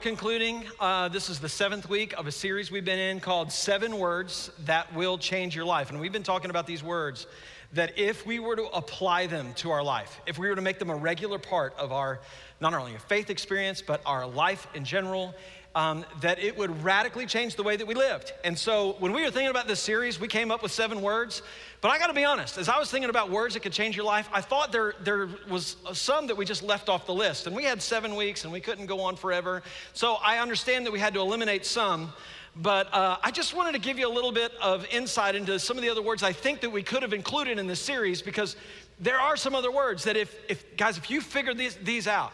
Concluding. Uh, this is the seventh week of a series we've been in called Seven Words That Will Change Your Life. And we've been talking about these words that if we were to apply them to our life, if we were to make them a regular part of our, not only a faith experience, but our life in general, um, that it would radically change the way that we lived. And so when we were thinking about this series, we came up with seven words. But I gotta be honest, as I was thinking about words that could change your life, I thought there, there was some that we just left off the list. And we had seven weeks and we couldn't go on forever. So I understand that we had to eliminate some. But uh, I just wanted to give you a little bit of insight into some of the other words I think that we could have included in this series because there are some other words that if, if guys, if you figure these, these out,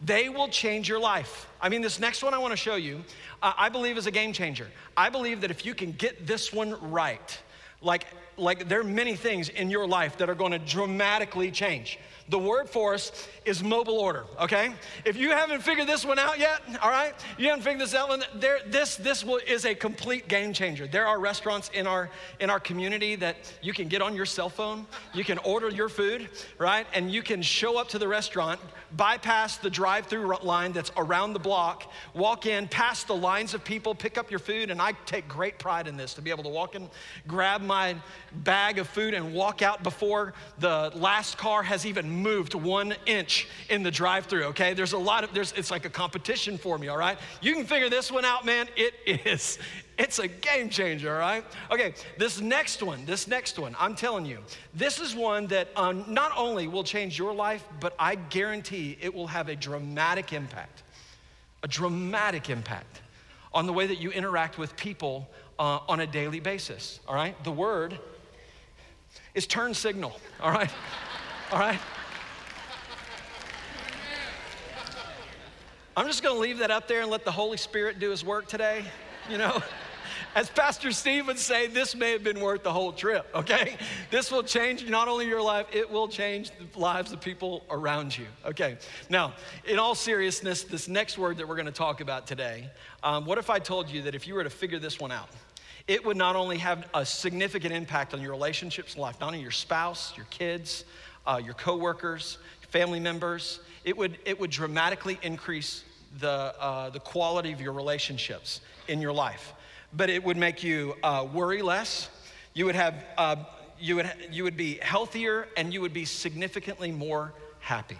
they will change your life. I mean, this next one I want to show you, uh, I believe is a game changer. I believe that if you can get this one right, like, like there are many things in your life that are going to dramatically change. The word for us is mobile order, okay? If you haven't figured this one out yet, all right? You haven't figured this out, and there, this, this will, is a complete game changer. There are restaurants in our, in our community that you can get on your cell phone, you can order your food, right? And you can show up to the restaurant, bypass the drive through line that's around the block, walk in, past the lines of people, pick up your food. And I take great pride in this to be able to walk in, grab my bag of food, and walk out before the last car has even moved one inch in the drive through, okay? There's a lot of, there's, it's like a competition for me, all right? You can figure this one out, man. It is, it's a game changer, all right? Okay, this next one, this next one, I'm telling you, this is one that um, not only will change your life, but I guarantee it will have a dramatic impact, a dramatic impact on the way that you interact with people uh, on a daily basis, all right? The word is turn signal, all right? all right? I'm just gonna leave that up there and let the Holy Spirit do his work today, you know? As Pastor Steve would say, this may have been worth the whole trip, okay? This will change not only your life, it will change the lives of people around you, okay? Now, in all seriousness, this next word that we're gonna talk about today, um, what if I told you that if you were to figure this one out, it would not only have a significant impact on your relationships in life, not only your spouse, your kids, uh, your coworkers, family members, it would, it would dramatically increase the, uh, the quality of your relationships in your life. But it would make you uh, worry less. You would, have, uh, you, would, you would be healthier and you would be significantly more happy.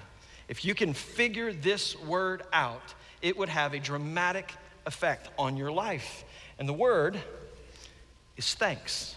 If you can figure this word out, it would have a dramatic effect on your life. And the word is thanks.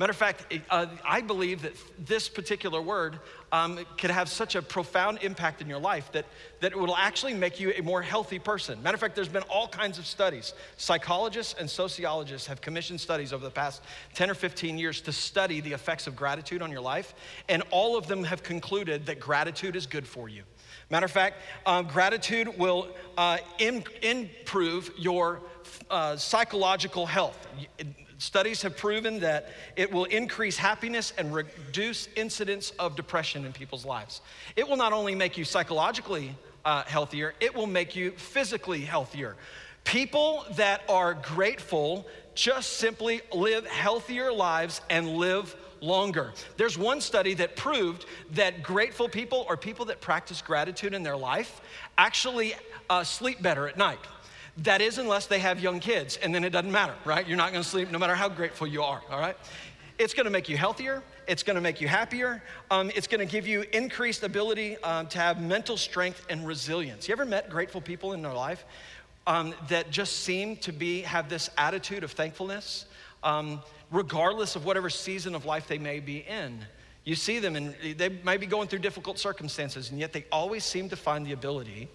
Matter of fact, uh, I believe that this particular word um, could have such a profound impact in your life that, that it will actually make you a more healthy person. Matter of fact, there's been all kinds of studies. Psychologists and sociologists have commissioned studies over the past 10 or 15 years to study the effects of gratitude on your life, and all of them have concluded that gratitude is good for you. Matter of fact, um, gratitude will uh, improve your uh, psychological health. Studies have proven that it will increase happiness and reduce incidence of depression in people's lives. It will not only make you psychologically uh, healthier, it will make you physically healthier. People that are grateful just simply live healthier lives and live longer. There's one study that proved that grateful people or people that practice gratitude in their life actually uh, sleep better at night. That is, unless they have young kids, and then it doesn't matter, right? You're not gonna sleep no matter how grateful you are, all right? It's gonna make you healthier, it's gonna make you happier, um, it's gonna give you increased ability um, to have mental strength and resilience. You ever met grateful people in their life? um, that just seem to be have this attitude of thankfulness, um, regardless of whatever season of life they may be in. You see them and they may be going through difficult circumstances, and yet they always seem to find the ability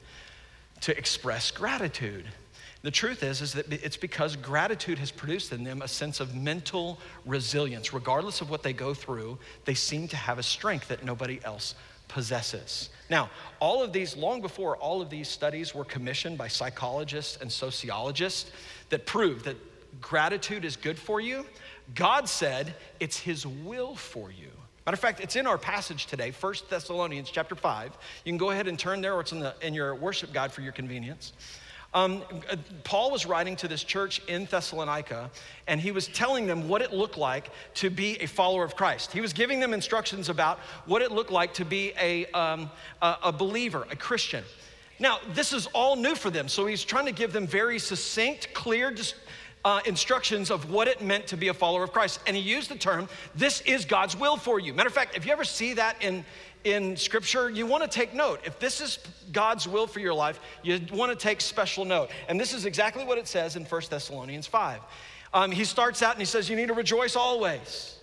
to express gratitude. The truth is, is that it's because gratitude has produced in them a sense of mental resilience. Regardless of what they go through, they seem to have a strength that nobody else possesses. Now, all of these, long before all of these studies were commissioned by psychologists and sociologists that prove that gratitude is good for you, God said it's His will for you. Matter of fact, it's in our passage today, 1 Thessalonians chapter 5. You can go ahead and turn there, or it's in, the, in your worship guide for your convenience. Um, Paul was writing to this church in Thessalonica, and he was telling them what it looked like to be a follower of Christ. He was giving them instructions about what it looked like to be a, um, a, believer, a Christian. Now, this is all new for them, so he's trying to give them very succinct, clear uh, instructions of what it meant to be a follower of Christ. And he used the term, this is God's will for you. Matter of fact, if you ever see that in, in scripture, you want to take note. If this is God's will for your life, you want to take special note. And this is exactly what it says in 1 Thessalonians 5. Um, he starts out and he says, You need to rejoice always.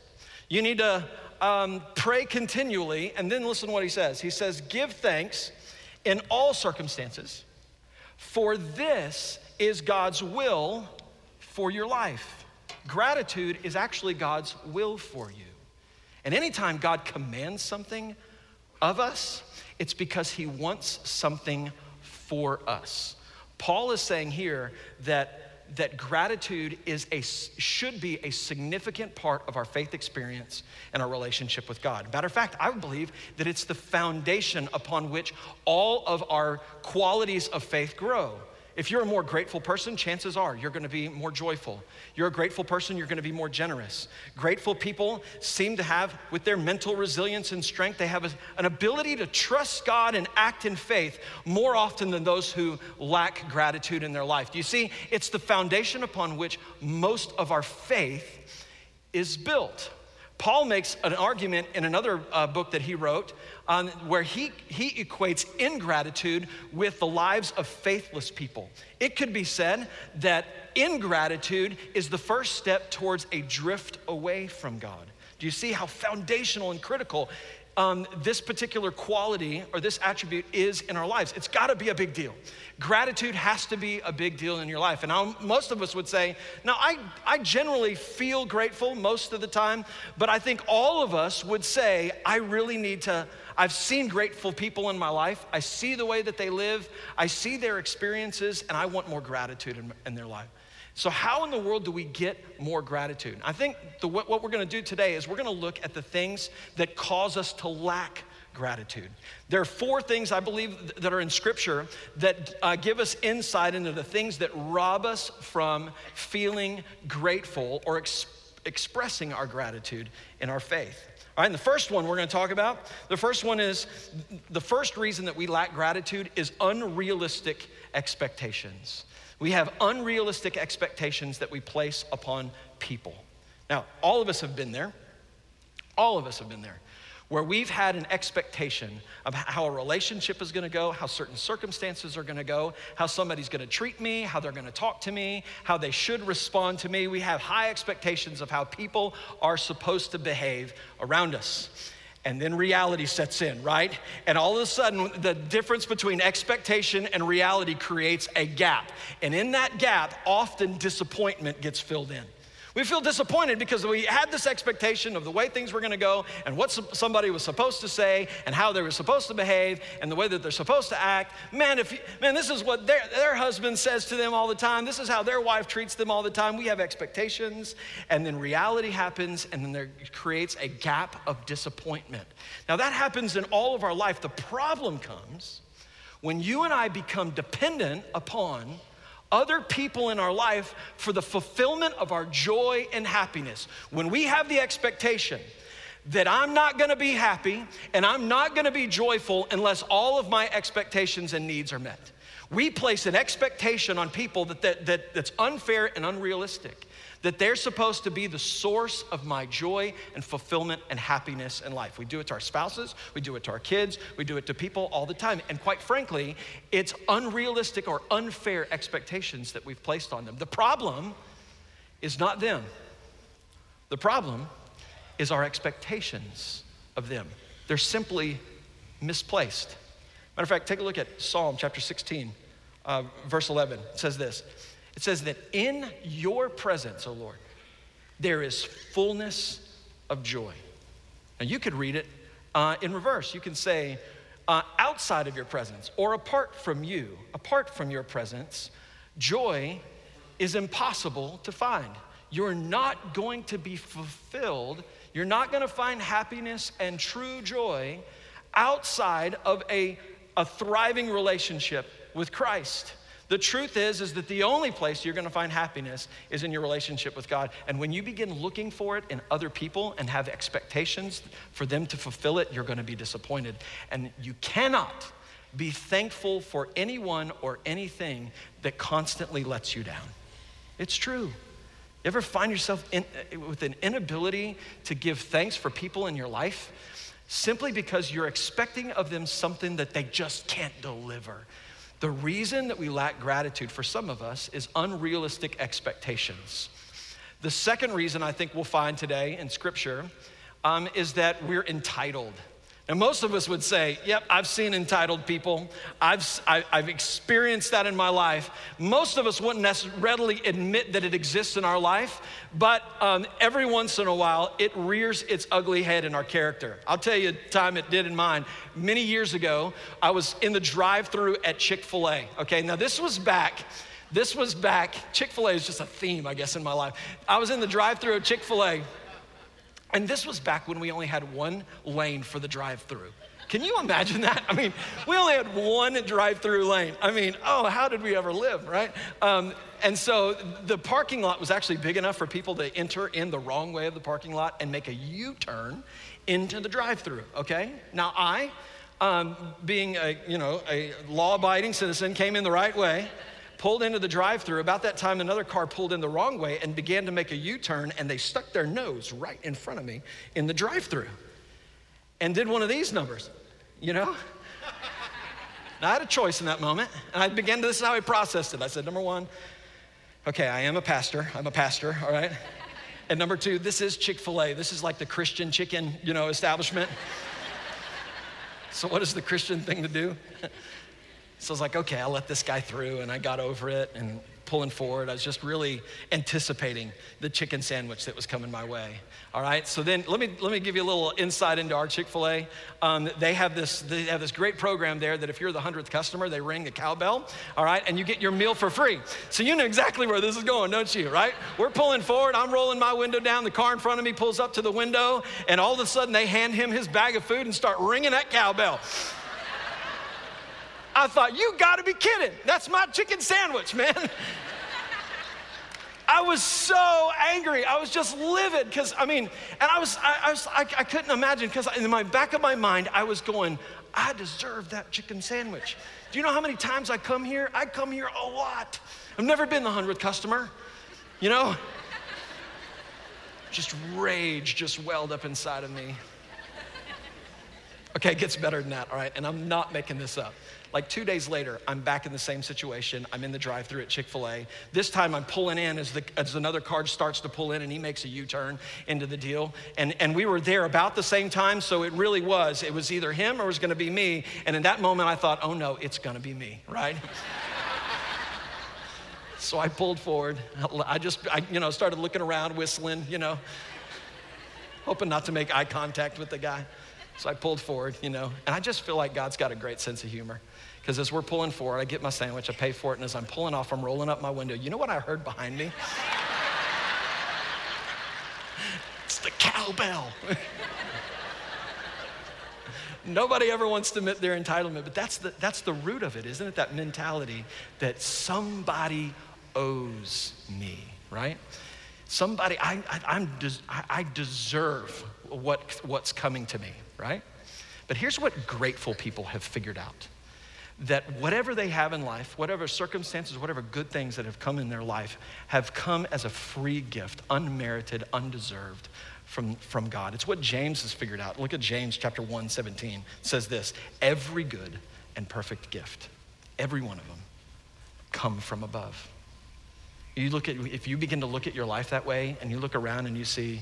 You need to um, pray continually. And then listen to what he says. He says, Give thanks in all circumstances, for this is God's will for your life. Gratitude is actually God's will for you. And anytime God commands something, of us, it's because he wants something for us. Paul is saying here that that gratitude is a should be a significant part of our faith experience and our relationship with God. Matter of fact, I believe that it's the foundation upon which all of our qualities of faith grow. If you're a more grateful person, chances are you're going to be more joyful. You're a grateful person, you're going to be more generous. Grateful people seem to have, with their mental resilience and strength, they have a, an ability to trust God and act in faith more often than those who lack gratitude in their life. Do you see? It's the foundation upon which most of our faith is built. Paul makes an argument in another uh, book that he wrote um, where he, he equates ingratitude with the lives of faithless people. It could be said that ingratitude is the first step towards a drift away from God. Do you see how foundational and critical um, this particular quality or this attribute is in our lives. It's got to be a big deal. Gratitude has to be a big deal in your life. And I'll, most of us would say, now I, I generally feel grateful most of the time, but I think all of us would say, I really need to. I've seen grateful people in my life. I see the way that they live, I see their experiences, and I want more gratitude in, in their life. So, how in the world do we get more gratitude? I think the, what we're going to do today is we're going to look at the things that cause us to lack gratitude. There are four things I believe that are in Scripture that uh, give us insight into the things that rob us from feeling grateful or ex- expressing our gratitude in our faith. All right, and the first one we're going to talk about, the first one is the first reason that we lack gratitude is unrealistic expectations. We have unrealistic expectations that we place upon people. Now, all of us have been there. All of us have been there where we've had an expectation of how a relationship is going to go, how certain circumstances are going to go, how somebody's going to treat me, how they're going to talk to me, how they should respond to me. We have high expectations of how people are supposed to behave around us. And then reality sets in, right? And all of a sudden, the difference between expectation and reality creates a gap. And in that gap, often disappointment gets filled in. We feel disappointed because we had this expectation of the way things were going to go and what somebody was supposed to say and how they were supposed to behave and the way that they're supposed to act. Man, if you, man, this is what their, their husband says to them all the time. This is how their wife treats them all the time. We have expectations, and then reality happens, and then there creates a gap of disappointment. Now that happens in all of our life. The problem comes when you and I become dependent upon other people in our life for the fulfillment of our joy and happiness. When we have the expectation that I'm not gonna be happy and I'm not gonna be joyful unless all of my expectations and needs are met. We place an expectation on people that, that, that, that's unfair and unrealistic, that they're supposed to be the source of my joy and fulfillment and happiness in life. We do it to our spouses, we do it to our kids, we do it to people all the time. And quite frankly, it's unrealistic or unfair expectations that we've placed on them. The problem is not them, the problem is our expectations of them. They're simply misplaced. Matter of fact, take a look at Psalm chapter 16, uh, verse 11. It says this It says that in your presence, O Lord, there is fullness of joy. Now you could read it uh, in reverse. You can say, uh, outside of your presence or apart from you, apart from your presence, joy is impossible to find. You're not going to be fulfilled. You're not going to find happiness and true joy outside of a a thriving relationship with Christ. The truth is is that the only place you're going to find happiness is in your relationship with God. And when you begin looking for it in other people and have expectations for them to fulfill it, you're going to be disappointed. And you cannot be thankful for anyone or anything that constantly lets you down. It's true. You ever find yourself in, uh, with an inability to give thanks for people in your life? simply because you're expecting of them something that they just can't deliver. The reason that we lack gratitude for some of us is unrealistic expectations. The second reason I think we'll find today in Scripture um, is that we're entitled. And most of us would say, Yep, I've seen entitled people. I've, I, have i have experienced that in my life. Most of us wouldn't readily admit that it exists in our life, but um, every once in a while, it rears its ugly head in our character. I'll tell you a time it did in mine. Many years ago, I was in the drive through at Chick fil A. Okay, now this was back. This was back. Chick fil A is just a theme, I guess, in my life. I was in the drive through at Chick fil A and this was back when we only had one lane for the drive through. Can you imagine that? I mean, we only had one drive through lane. I mean, oh, how did we ever live, right? Um, and so the parking lot was actually big enough for people to enter in the wrong way of the parking lot and make a U turn into the drive through, okay? Now, I, um, being a, you know, a law abiding citizen, came in the right way pulled into the drive through. About that time, another car pulled in the wrong way and began to make a U turn, and they stuck their nose right in front of me in the drive through and did one of these numbers, you know? now, I had a choice in that moment, and I began to, this is how I processed it. I said, number one, okay, I am a pastor. I'm a pastor, all right? And number two, this is Chick fil A. This is like the Christian chicken, you know, establishment. so, what is the Christian thing to do? So I was like, okay, I'll let this guy through. And I got over it and pulling forward. I was just really anticipating the chicken sandwich that was coming my way. All right. So then let me let me give you a little insight into our Chick Fil A. Um, they have this they have this great program there that if you're the hundredth customer, they ring the cowbell. All right, and you get your meal for free. So you know exactly where this is going, don't you? Right? We're pulling forward. I'm rolling my window down. The car in front of me pulls up to the window, and all of a sudden they hand him his bag of food and start ringing that cowbell. I thought, you gotta be kidding. That's my chicken sandwich, man. I was so angry. I was just livid because I mean, and I was, I, I was, I, I couldn't imagine because in my back of my mind, I was going, I deserve that chicken sandwich. Do you know how many times I come here? I come here a lot. I've never been the hundredth customer, you know. Just rage just welled up inside of me. Okay, it gets better than that, all right? And I'm not making this up. Like two days later, I'm back in the same situation. I'm in the drive through at Chick fil A. This time I'm pulling in as, the, as another car starts to pull in and he makes a U turn into the deal. And, and we were there about the same time, so it really was. It was either him or it was gonna be me. And in that moment, I thought, oh no, it's gonna be me, right? so I pulled forward. I just, I, you know, started looking around, whistling, you know, hoping not to make eye contact with the guy. So I pulled forward, you know, and I just feel like God's got a great sense of humor. Because as we're pulling forward, I get my sandwich, I pay for it, and as I'm pulling off, I'm rolling up my window. You know what I heard behind me? it's the cowbell. Nobody ever wants to admit their entitlement, but that's the, that's the root of it, isn't it? That mentality that somebody owes me, right? Somebody, I, I, am I deserve what, what's coming to me, right? But here's what grateful people have figured out that whatever they have in life, whatever circumstances, whatever good things that have come in their life, have come as a free gift, unmerited, undeserved from, from God. It's what James has figured out. Look at James chapter 1, 17. It says this every good and perfect gift, every one of them, come from above. You look at, if you begin to look at your life that way and you look around and you see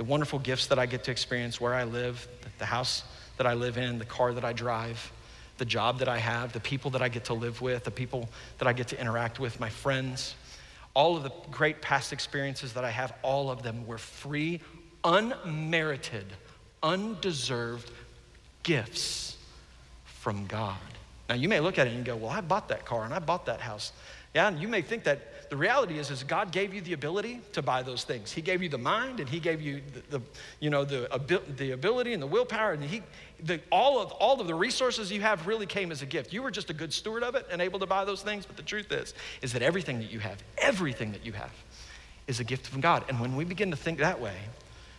the wonderful gifts that I get to experience where I live, the house that I live in, the car that I drive, the job that I have, the people that I get to live with, the people that I get to interact with, my friends, all of the great past experiences that I have, all of them were free, unmerited, undeserved gifts from God. Now, you may look at it and go, Well, I bought that car and I bought that house. Yeah, and you may think that the reality is, is God gave you the ability to buy those things. He gave you the mind, and He gave you the, the you know, the, the ability and the willpower, and He, the, all of all of the resources you have really came as a gift. You were just a good steward of it and able to buy those things. But the truth is, is that everything that you have, everything that you have, is a gift from God. And when we begin to think that way,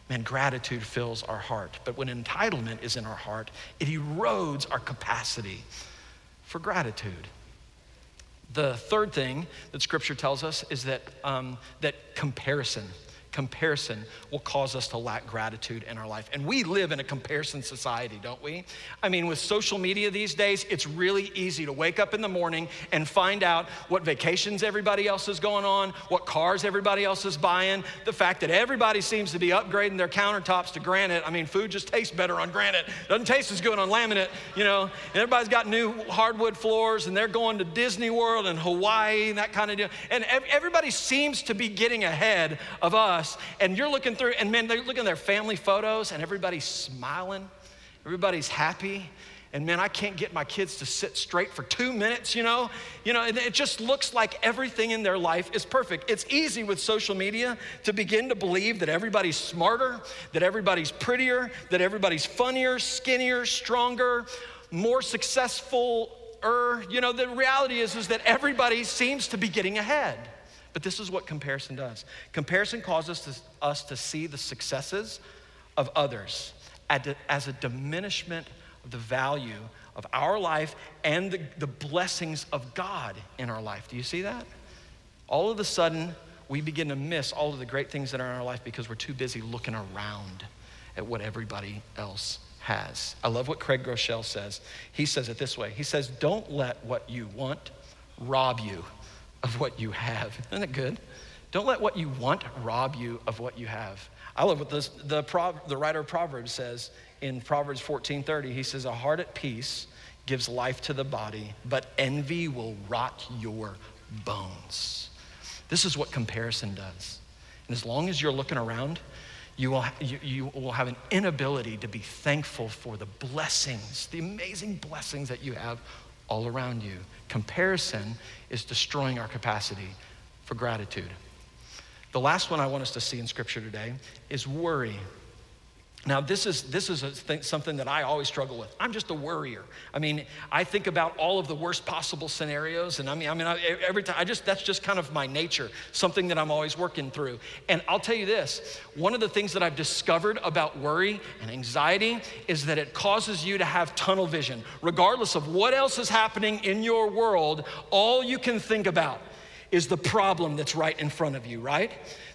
man, gratitude fills our heart. But when entitlement is in our heart, it erodes our capacity for gratitude. The third thing that Scripture tells us is that, um, that comparison comparison will cause us to lack gratitude in our life. And we live in a comparison society, don't we? I mean, with social media these days, it's really easy to wake up in the morning and find out what vacations everybody else is going on, what cars everybody else is buying, the fact that everybody seems to be upgrading their countertops to granite. I mean, food just tastes better on granite, doesn't taste as good on laminate, you know. And everybody's got new hardwood floors and they're going to Disney World and Hawaii and that kind of deal. And everybody seems to be getting ahead of us us, and you're looking through, and man, they're looking at their family photos, and everybody's smiling, everybody's happy. And man, I can't get my kids to sit straight for two minutes, you know? You know, it just looks like everything in their life is perfect. It's easy with social media to begin to believe that everybody's smarter, that everybody's prettier, that everybody's funnier, skinnier, stronger, more successful. er, You know, the reality is, is that everybody seems to be getting ahead. But this is what comparison does comparison causes us to see the successes of others as a diminishment of the value of our life and the, the blessings of God in our life. Do you see that? All of a sudden, we begin to miss all of the great things that are in our life because we're too busy looking around at what everybody else has. I love what Craig Groeschel says. He says it this way He says, Don't let what you want rob you of what you have. Isn't it good? Don't let what you want rob you of what you have. I love what this, the, the writer of Proverbs says in Proverbs 14:30. He says, "A heart at peace gives life to the body, but envy will rot your bones." This is what comparison does. And as long as you're looking around, you will, you, you will have an inability to be thankful for the blessings, the amazing blessings that you have all around you. Comparison is destroying our capacity for gratitude. The last one I want us to see in Scripture today is worry. Now, this is, this is thing, something that I always struggle with. I'm just a worrier. I mean, I think about all of the worst possible scenarios, and I mean, I mean, I, every time, I just, that's just kind of my nature, something that I'm always working through. And I'll tell you this one of the things that I've discovered about worry and anxiety is that it causes you to have tunnel vision. Regardless of what else is happening in your world, all you can think about is the problem that's right in front of you, right?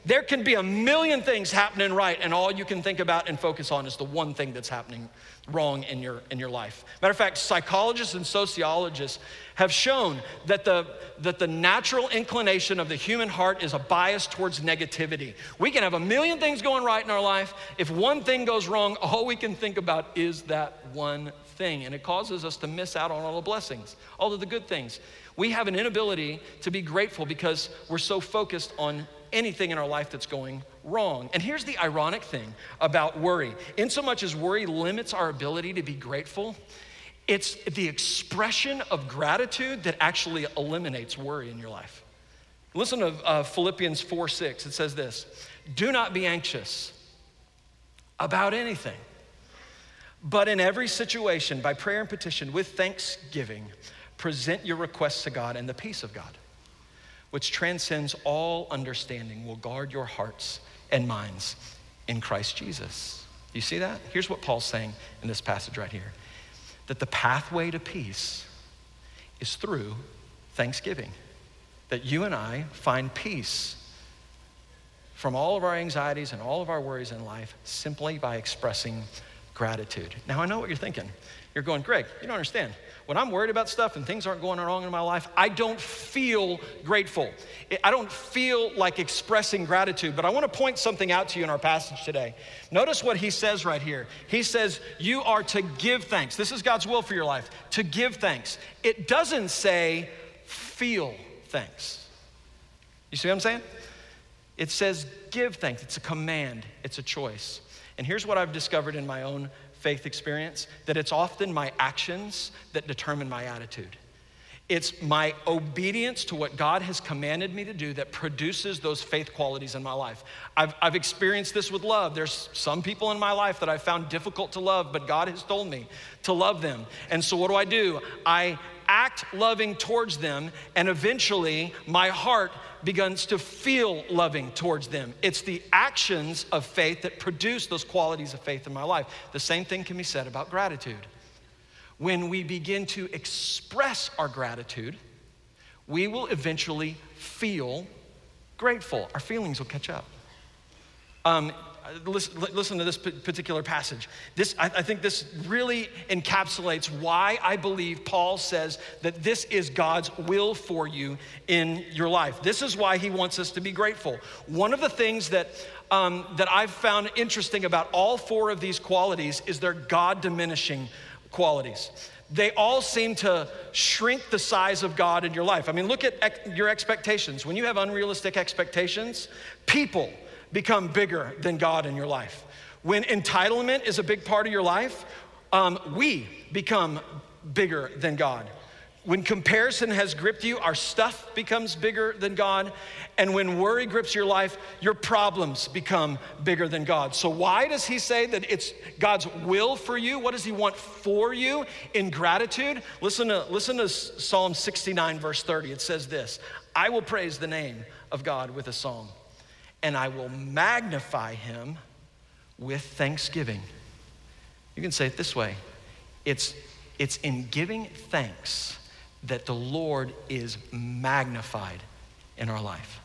There can be a million things happening right, and all you can think about and focus on is the one thing that's happening wrong in your, in your life. Matter of fact, psychologists and sociologists have shown that the, that the natural inclination of the human heart is a bias towards negativity. We can have a million things going right in our life. If one thing goes wrong, all we can think about is that one thing, and it causes us to miss out on all the blessings, all of the good things we have an inability to be grateful because we're so focused on anything in our life that's going wrong. And here's the ironic thing about worry in so much as worry limits our ability to be grateful, it's the expression of gratitude that actually eliminates worry in your life. Listen to uh, Philippians 4 6. It says this Do not be anxious about anything, but in every situation, by prayer and petition, with thanksgiving, present your requests to God, and the peace of God, which transcends all understanding, will guard your hearts and minds in Christ Jesus. You see that? Here's what Paul's saying in this passage right here that the pathway to peace is through thanksgiving. That you and I find peace from all of our anxieties and all of our worries in life simply by expressing gratitude. Now, I know what you're thinking. You're going, Greg, you don't understand. When I'm worried about stuff and things aren't going wrong in my life, I don't feel grateful. I don't feel like expressing gratitude. But I want to point something out to you in our passage today. Notice what he says right here. He says, You are to give thanks. This is God's will for your life, to give thanks. It doesn't say, feel thanks. You see what I'm saying? It says give thanks. It's a command, it's a choice. And here's what I've discovered in my own faith experience that it's often my actions that determine my attitude. It's my obedience to what God has commanded me to do that produces those faith qualities in my life. I've, I've experienced this with love. There's some people in my life that I found difficult to love, but God has told me to love them. And so, what do I do? I act loving towards them, and eventually my heart begins to feel loving towards them. It's the actions of faith that produce those qualities of faith in my life. The same thing can be said about gratitude. When we begin to express our gratitude, we will eventually feel grateful. Our feelings will catch up. Um, listen, listen, to this particular passage. This, I, I think this really encapsulates why I believe Paul says that this is God's will for you in your life. This is why he wants us to be grateful. One of the things that um, that I've found interesting about all four of these qualities is their God diminishing qualities they all seem to shrink the size of God in your life. I mean, look at ex- your expectations. When you have unrealistic expectations, people become bigger than God in your life. When entitlement is a big part of your life, um, we become bigger than God. When comparison has gripped you, our stuff becomes bigger than God. And when worry grips your life, your problems become bigger than God. So, why does he say that it's God's will for you? What does he want for you in gratitude? Listen to, listen to Psalm 69, verse 30. It says this I will praise the name of God with a song and I will magnify him with thanksgiving. You can say it this way it's, it's in giving thanks that the Lord is magnified in our life.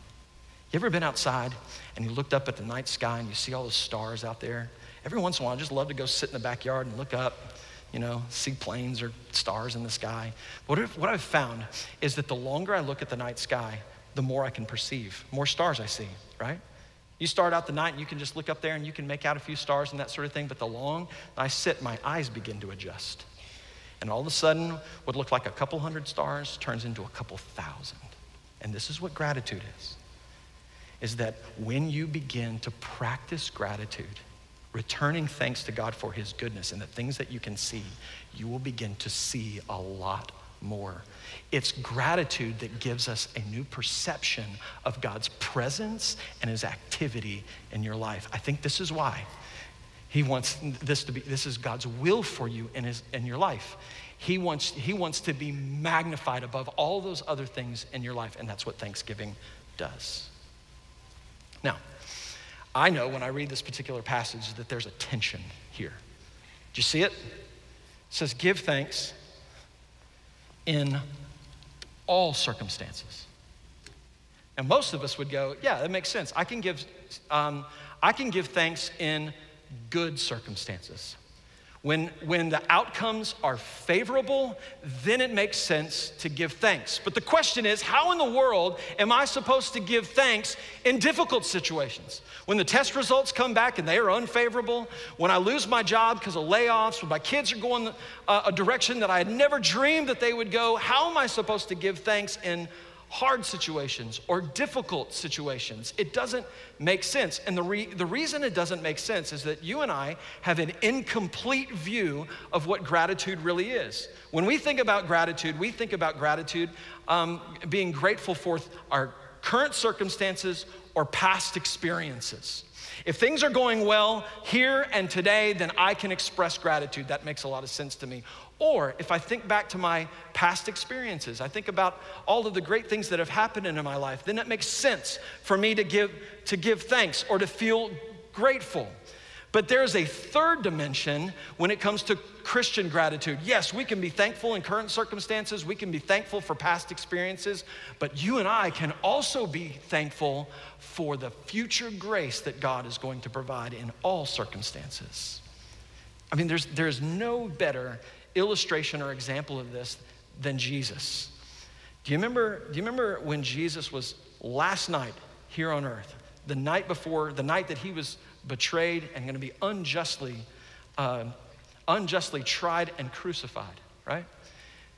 You ever been outside and you looked up at the night sky and you see all the stars out there? Every once in a while, I just love to go sit in the backyard and look up, you know, see planes or stars in the sky. What, if, what I've found is that the longer I look at the night sky, the more I can perceive, more stars I see, right? You start out the night and you can just look up there and you can make out a few stars and that sort of thing, but the long I sit, my eyes begin to adjust. And all of a sudden, what looked like a couple hundred stars turns into a couple thousand. And this is what gratitude is. Is that when you begin to practice gratitude, returning thanks to God for his goodness and the things that you can see, you will begin to see a lot more. It's gratitude that gives us a new perception of God's presence and his activity in your life. I think this is why he wants this to be this is God's will for you in his in your life. He wants he wants to be magnified above all those other things in your life and that's what Thanksgiving does. Now, I know when I read this particular passage that there's a tension here. Do you see it? It says give thanks in all circumstances. And most of us would go, yeah, that makes sense. I can give, um, I can give thanks in good circumstances. When, when the outcomes are favorable, then it makes sense to give thanks. But the question is, how in the world am I supposed to give thanks in difficult situations? When the test results come back and they are unfavorable, when I lose my job because of layoffs, when my kids are going uh, a direction that I had never dreamed that they would go, how am I supposed to give thanks in hard situations or difficult situations. It doesn't make sense. And the, re- the reason it doesn't make sense is that you and I have an incomplete view of what gratitude really is. When we think about gratitude, we think about gratitude um, being grateful for our current circumstances or past experiences. If things are going well here and today, then I can express gratitude. That makes a lot of sense to me. Or if I think back to my past experiences, I think about all of the great things that have happened in my life, then it makes sense for me to give, to give thanks or to feel grateful. But there's a third dimension when it comes to Christian gratitude. Yes, we can be thankful in current circumstances, we can be thankful for past experiences, but you and I can also be thankful for the future grace that God is going to provide in all circumstances. I mean, there's, there's no better illustration or example of this than Jesus. Do you remember, do you remember when Jesus was last night here on earth, the night before, the night that he was betrayed and going to be unjustly, uh, unjustly tried and crucified, right?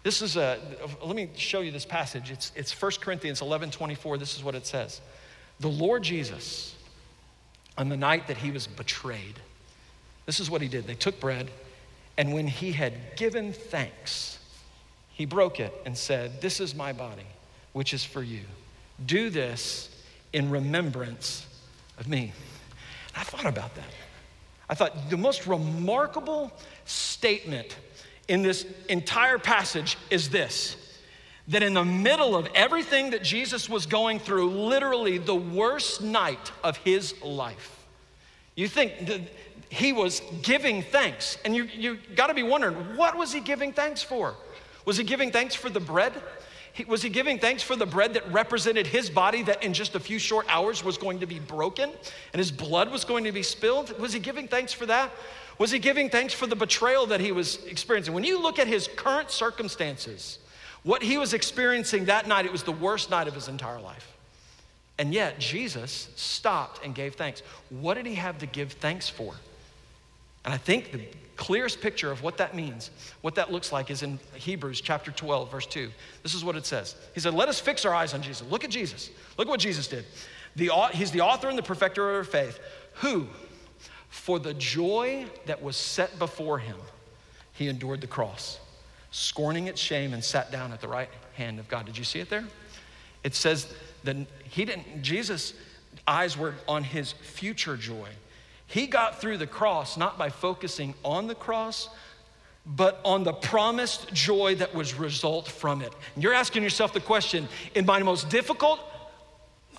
This is a, let me show you this passage. It's, it's 1 Corinthians 11 24. This is what it says. The Lord Jesus, on the night that he was betrayed, this is what he did. They took bread, and when he had given thanks, he broke it and said, This is my body, which is for you. Do this in remembrance of me. I thought about that. I thought the most remarkable statement in this entire passage is this that in the middle of everything that Jesus was going through, literally the worst night of his life, you think he was giving thanks. And you, you got to be wondering, what was he giving thanks for? Was he giving thanks for the bread? He, was he giving thanks for the bread that represented his body that in just a few short hours was going to be broken and his blood was going to be spilled? Was he giving thanks for that? Was he giving thanks for the betrayal that he was experiencing? When you look at his current circumstances, what he was experiencing that night, it was the worst night of his entire life. And yet, Jesus stopped and gave thanks. What did he have to give thanks for? And I think the clearest picture of what that means, what that looks like, is in Hebrews chapter 12, verse 2. This is what it says. He said, Let us fix our eyes on Jesus. Look at Jesus. Look what Jesus did. The, he's the author and the perfecter of our faith, who, for the joy that was set before him, he endured the cross, scorning its shame, and sat down at the right hand of God. Did you see it there? It says that he didn't, Jesus' eyes were on his future joy he got through the cross not by focusing on the cross, but on the promised joy that was result from it. And you're asking yourself the question, in my most difficult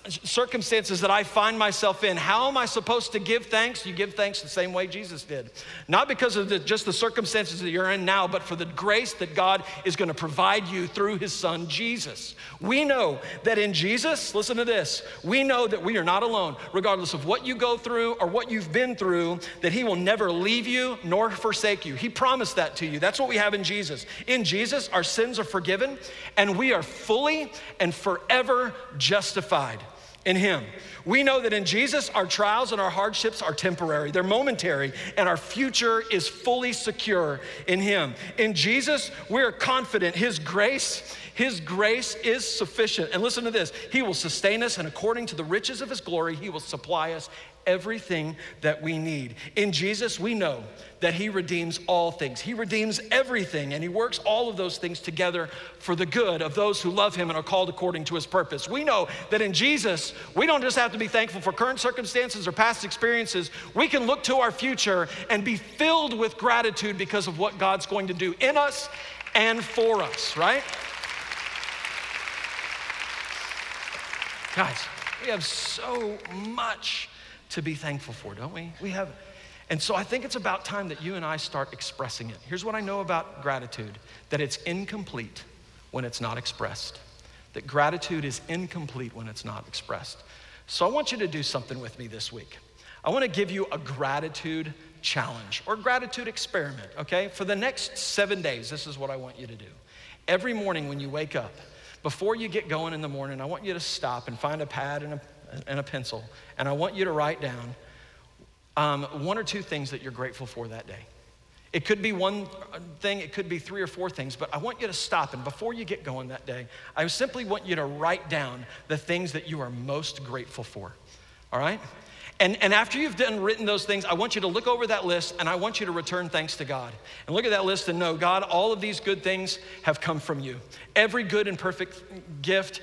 circumstances that I find myself in, how am I supposed to give thanks? You give thanks the same way Jesus did. Not because of the, just the circumstances that you're in now, but for the grace that God is going to provide you through his son Jesus. We know that in Jesus, listen to this, we know that we are not alone, regardless of what you go through or what you've been through, that he will never leave you nor forsake you. He promised that to you. That's what we have in Jesus. In Jesus, our sins are forgiven and we are fully and forever justified in Him. We know that in Jesus, our trials and our hardships are temporary, they're momentary, and our future is fully secure in Him. In Jesus, we're confident His grace. His grace is sufficient. And listen to this He will sustain us, and according to the riches of His glory, He will supply us everything that we need. In Jesus, we know that He redeems all things. He redeems everything, and He works all of those things together for the good of those who love Him and are called according to His purpose. We know that in Jesus, we don't just have to be thankful for current circumstances or past experiences. We can look to our future and be filled with gratitude because of what God's going to do in us and for us, right? Guys, we have so much to be thankful for, don't we? We have, and so I think it's about time that you and I start expressing it. Here's what I know about gratitude that it's incomplete when it's not expressed, that gratitude is incomplete when it's not expressed. So I want you to do something with me this week. I want to give you a gratitude challenge or gratitude experiment, okay? For the next seven days, this is what I want you to do. Every morning when you wake up, before you get going in the morning, I want you to stop and find a pad and a and a pencil, and I want you to write down um, one or two things that you're grateful for that day. It could be one thing, it could be three or four things, but I want you to stop and before you get going that day, I simply want you to write down the things that you are most grateful for. All right? And, and after you've done written those things, I want you to look over that list and I want you to return thanks to God. And look at that list and know, God, all of these good things have come from you. Every good and perfect gift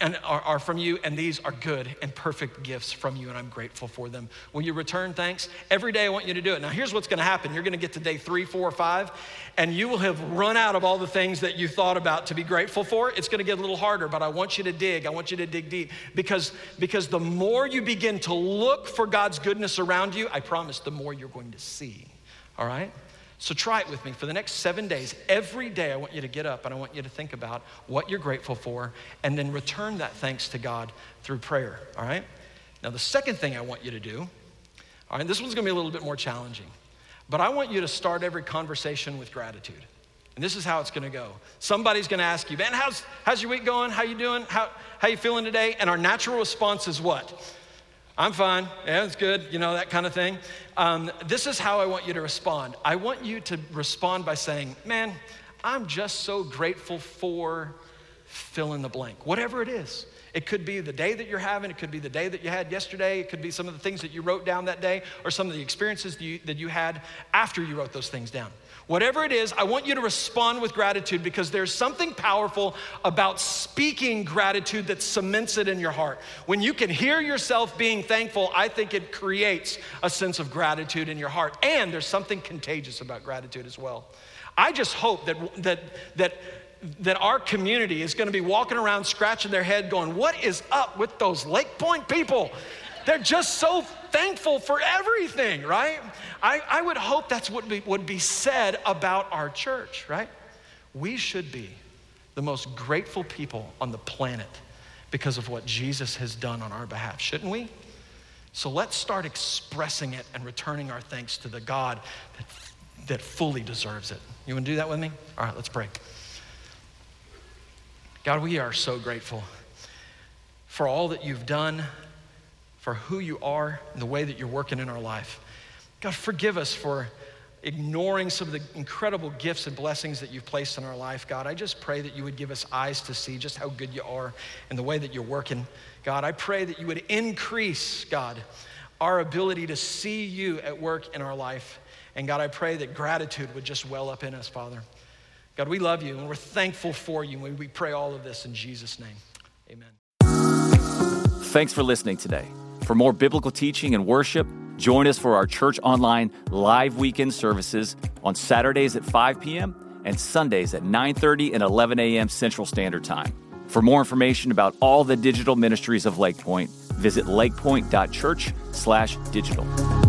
and are, are from you, and these are good and perfect gifts from you, and I'm grateful for them. Will you return thanks? Every day I want you to do it. Now, here's what's gonna happen you're gonna get to day three, four, five, and you will have run out of all the things that you thought about to be grateful for. It's gonna get a little harder, but I want you to dig. I want you to dig deep because, because the more you begin to look for God's goodness around you, I promise the more you're going to see. All right? So try it with me for the next seven days. Every day, I want you to get up and I want you to think about what you're grateful for and then return that thanks to God through prayer. All right? Now, the second thing I want you to do, all right, this one's gonna be a little bit more challenging, but I want you to start every conversation with gratitude. And this is how it's gonna go. Somebody's gonna ask you, man, how's, how's your week going? How you doing? How, how you feeling today? And our natural response is what? I'm fine. Yeah, it's good. You know, that kind of thing. Um, this is how I want you to respond. I want you to respond by saying, Man, I'm just so grateful for fill in the blank, whatever it is. It could be the day that you're having, it could be the day that you had yesterday, it could be some of the things that you wrote down that day, or some of the experiences that you, that you had after you wrote those things down. Whatever it is, I want you to respond with gratitude because there's something powerful about speaking gratitude that cements it in your heart. When you can hear yourself being thankful, I think it creates a sense of gratitude in your heart. And there's something contagious about gratitude as well. I just hope that, that, that that our community is going to be walking around scratching their head going, What is up with those Lakepointe people? They're just so thankful for everything, right? I, I would hope that's what be, would be said about our church, right? We should be the most grateful people on the planet because of what Jesus has done on our behalf, shouldn't we? So let's start expressing it and returning our thanks to the God that, that fully deserves it. You want to do that with me? All right, let's pray. God, we are so grateful for all that you've done, for who you are, and the way that you're working in our life. God, forgive us for ignoring some of the incredible gifts and blessings that you've placed in our life. God, I just pray that you would give us eyes to see just how good you are and the way that you're working. God, I pray that you would increase, God, our ability to see you at work in our life. And God, I pray that gratitude would just well up in us, Father. God, we love you and we're thankful for you. And we pray all of this in Jesus' name. Amen. Thanks for listening today. For more biblical teaching and worship, join us for our church online live weekend services on Saturdays at 5 p.m. and Sundays at 9:30 and 11 a.m. Central Standard Time. For more information about all the digital ministries of Lakepointe, visit lakepointe.church/digital.